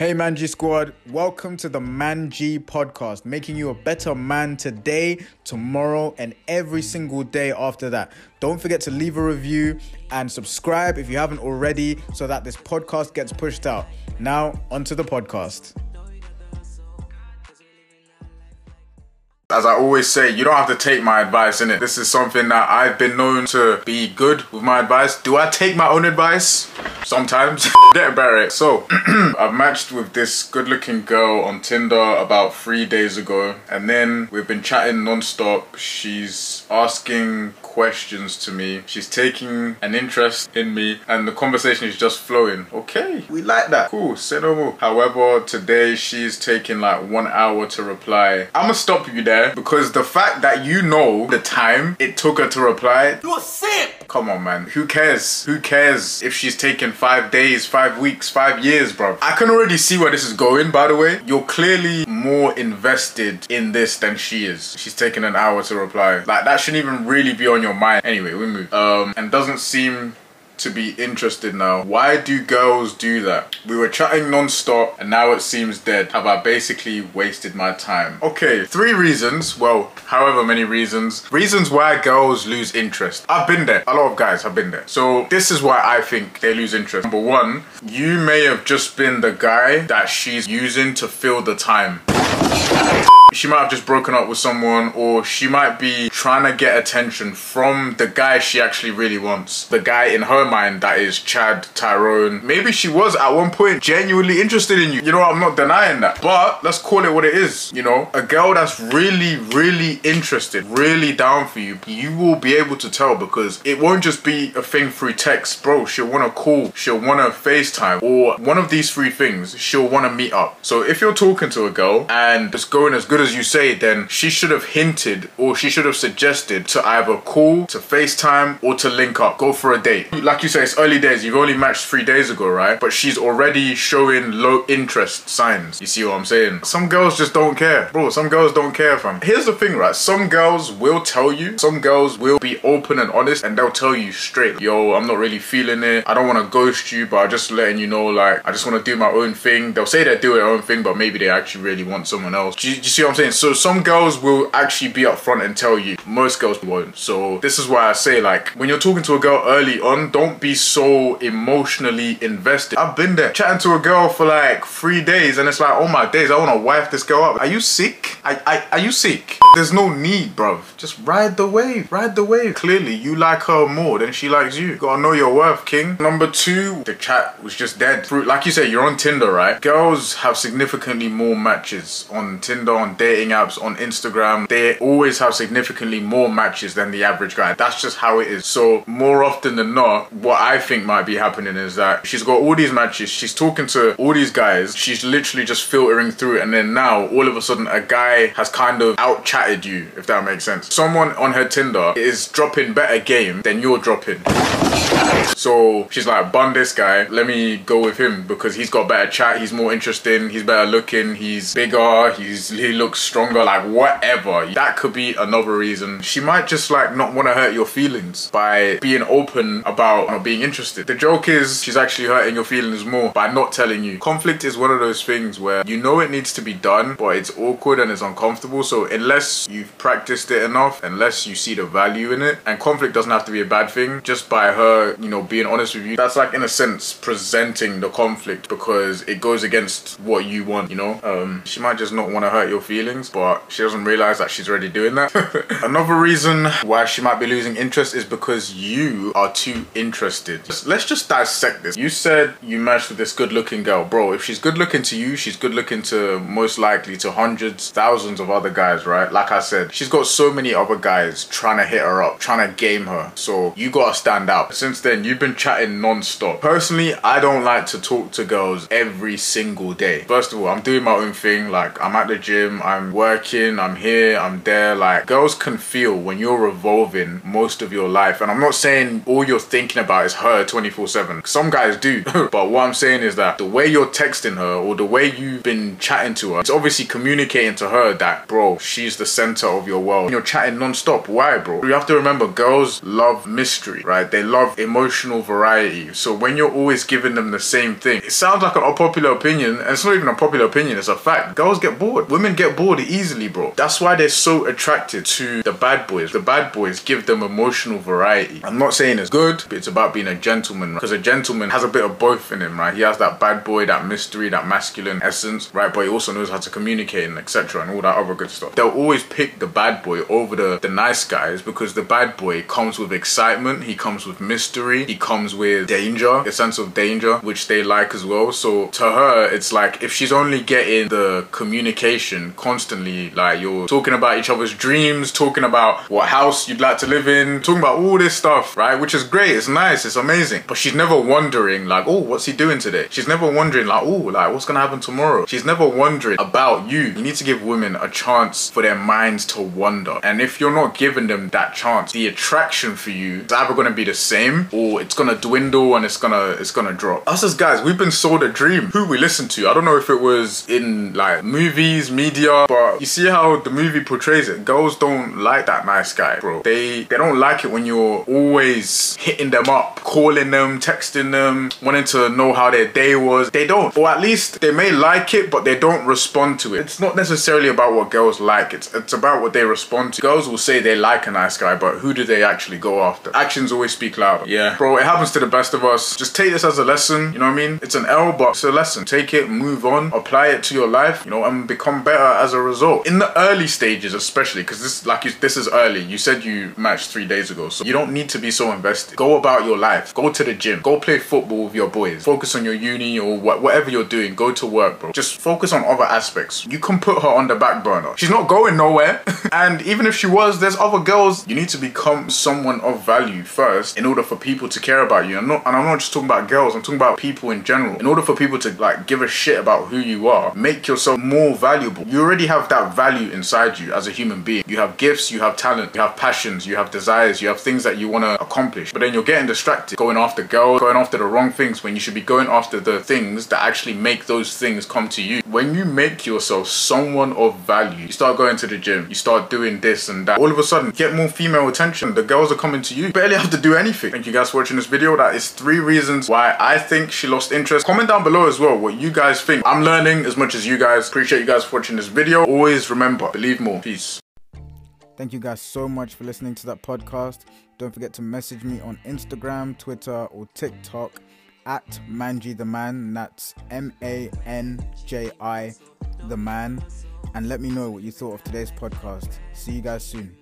Hey Manji Squad, welcome to the Manji podcast, making you a better man today, tomorrow, and every single day after that. Don't forget to leave a review and subscribe if you haven't already so that this podcast gets pushed out. Now, onto the podcast. As I always say, you don't have to take my advice in it. This is something that I've been known to be good with my advice. Do I take my own advice? Sometimes. Get better. So, I've matched with this good looking girl on Tinder about three days ago. And then we've been chatting non-stop. She's asking questions to me. She's taking an interest in me and the conversation is just flowing. Okay, we like that. Cool, say no more. However, today she's taking like one hour to reply. I'ma stop you there because the fact that you know the time it took her to reply. You a simp! Come on, man. Who cares? Who cares if she's taken five days, five weeks, five years, bro? I can already see where this is going, by the way. You're clearly more invested in this than she is. She's taken an hour to reply. Like, that shouldn't even really be on on your mind. Anyway, we move. Um, and doesn't seem to be interested now. Why do girls do that? We were chatting non-stop and now it seems dead. Have I basically wasted my time? Okay, three reasons, well, however many reasons. Reasons why girls lose interest. I've been there. A lot of guys have been there. So this is why I think they lose interest. Number one, you may have just been the guy that she's using to fill the time she might have just broken up with someone or she might be trying to get attention from the guy she actually really wants. The guy in her mind that is Chad Tyrone. Maybe she was at one point genuinely interested in you. You know, I'm not denying that. But let's call it what it is. You know, a girl that's really, really interested, really down for you, you will be able to tell because it won't just be a thing through text. Bro, she'll want to call, she'll want to FaceTime or one of these three things, she'll want to meet up. So if you're talking to a girl and it's going as good as you say, then she should have hinted or she should have suggested to either call, to FaceTime, or to link up. Go for a date. Like you say, it's early days. You've only matched three days ago, right? But she's already showing low interest signs. You see what I'm saying? Some girls just don't care. Bro, some girls don't care, fam. Here's the thing, right? Some girls will tell you. Some girls will be open and honest and they'll tell you straight, yo, I'm not really feeling it. I don't want to ghost you, but I'm just letting you know, like, I just want to do my own thing. They'll say they do their own thing, but maybe they actually really want someone else. Do you, do you see what I'm saying? So some girls will actually be upfront and tell you. Most girls won't. So this is why I say like when you're talking to a girl early on, don't be so emotionally invested. I've been there chatting to a girl for like three days and it's like, oh my days, I want to wife this girl up. Are you sick? I, I, are you sick? There's no need, bruv. Just ride the wave. Ride the wave. Clearly, you like her more than she likes you. you gotta know your worth, king. Number two, the chat was just dead. Like you said, you're on Tinder, right? Girls have significantly more matches on Tinder, on dating apps on Instagram, they always have significantly more matches than the average guy. That's just how it is. So more often than not, what I think might be happening is that she's got all these matches, she's talking to all these guys, she's literally just filtering through and then now all of a sudden a guy has kind of out chatted you, if that makes sense. Someone on her Tinder is dropping better game than you're dropping. So she's like, bun this guy, let me go with him because he's got better chat, he's more interesting, he's better looking, he's bigger, he's he looks stronger, like whatever. That could be another reason. She might just like not want to hurt your feelings by being open about not being interested. The joke is she's actually hurting your feelings more by not telling you. Conflict is one of those things where you know it needs to be done, but it's awkward and it's uncomfortable. So unless you've practiced it enough, unless you see the value in it, and conflict doesn't have to be a bad thing, just by her, you know, being honest with you, that's like in a sense presenting the conflict because it goes against what you want, you know? Um, she might just not want to hurt your feelings, but she doesn't realize that she's already doing that. Another reason why she might be losing interest is because you are too interested. Let's just dissect this. You said you matched with this good looking girl. Bro, if she's good looking to you, she's good looking to most likely to hundreds, thousands of other guys, right? Like I said, she's got so many other guys trying to hit her up, trying to game her. So you gotta stand out. Since then, you've been chatting non-stop. Personally, I don't like to talk to girls every single day. First of all, I'm doing my own thing. Like I'm at the gym, I'm working, I'm here, I'm there. Like girls can feel when you're revolving most of your life. And I'm not saying all you're thinking about is her 24 seven. Some guys do. but what I'm saying is that the way you're texting her or the way you've been chatting to her, it's obviously communicating to her that, bro, she's the center of your world. And You're chatting non-stop. Why, bro? You have to remember girls love mystery, right? They love emotion emotional variety. So when you're always giving them the same thing, it sounds like an unpopular opinion, and it's not even a popular opinion, it's a fact. Girls get bored. Women get bored easily, bro. That's why they're so attracted to the bad boys. The bad boys give them emotional variety. I'm not saying it's good, but it's about being a gentleman, because a gentleman has a bit of both in him, right? He has that bad boy, that mystery, that masculine essence, right? But he also knows how to communicate and etc. and all that other good stuff. They'll always pick the bad boy over the, the nice guys because the bad boy comes with excitement, he comes with mystery, he comes with danger, a sense of danger, which they like as well. So to her, it's like if she's only getting the communication constantly, like you're talking about each other's dreams, talking about what house you'd like to live in, talking about all this stuff, right? Which is great, it's nice, it's amazing. But she's never wondering like, oh, what's he doing today? She's never wondering like, oh, like what's gonna happen tomorrow? She's never wondering about you. You need to give women a chance for their minds to wander. And if you're not giving them that chance, the attraction for you is either gonna be the same or it's gonna dwindle and it's gonna it's gonna drop. Us as guys, we've been sold a dream. Who we listen to, I don't know if it was in like movies, media, but you see how the movie portrays it. Girls don't like that nice guy, bro. They they don't like it when you're always hitting them up, calling them, texting them, wanting to know how their day was. They don't, or at least they may like it, but they don't respond to it. It's not necessarily about what girls like. It's it's about what they respond to. Girls will say they like a nice guy, but who do they actually go after? Actions always speak louder. Yeah, bro, it happens to the best of us. Just take this as a lesson. You know what I mean? It's an L, but it's a lesson. Take it, move on, apply it to your life. You know, and become better as a result. In the early stages, especially because this like you, this is early. You said you matched three days ago, so you don't need to be so invested. Go about your life. Go to the gym. Go play football with your boys. Focus on your uni or wh whatever you're doing. Go to work, bro. Just focus on other aspects. You can put her on the back burner. She's not going nowhere. and even if she was, there's other girls. You need to become someone of value first in order for people to care about you. I'm not, and I'm not just talking about girls. I'm talking about people in general. In order for people to like give a shit about who you are, make yourself more valuable. You already have that value inside you as a human being. You have gifts, you have talent, you have passions, you have desires, you have things that you want to accomplish. But then you're getting distracted, going after girls, going after the wrong things when you should be going after the things that actually make those things come to you. When you make yourself someone of value, you start going to the gym, you start doing this and that. All of a sudden, get more female attention. The girls are coming to you. you barely have to do anything. Thank you guys for watching this video. That is three reasons why I think she lost interest. Comment down below as well what you guys think. I'm learning as much as you guys. Appreciate you guys for watching this video. Always remember, believe more. Peace. Thank you guys so much for listening to that podcast. Don't forget to message me on Instagram, Twitter, or TikTok at Manji the Man. That's M A N J I the Man. And let me know what you thought of today's podcast. See you guys soon.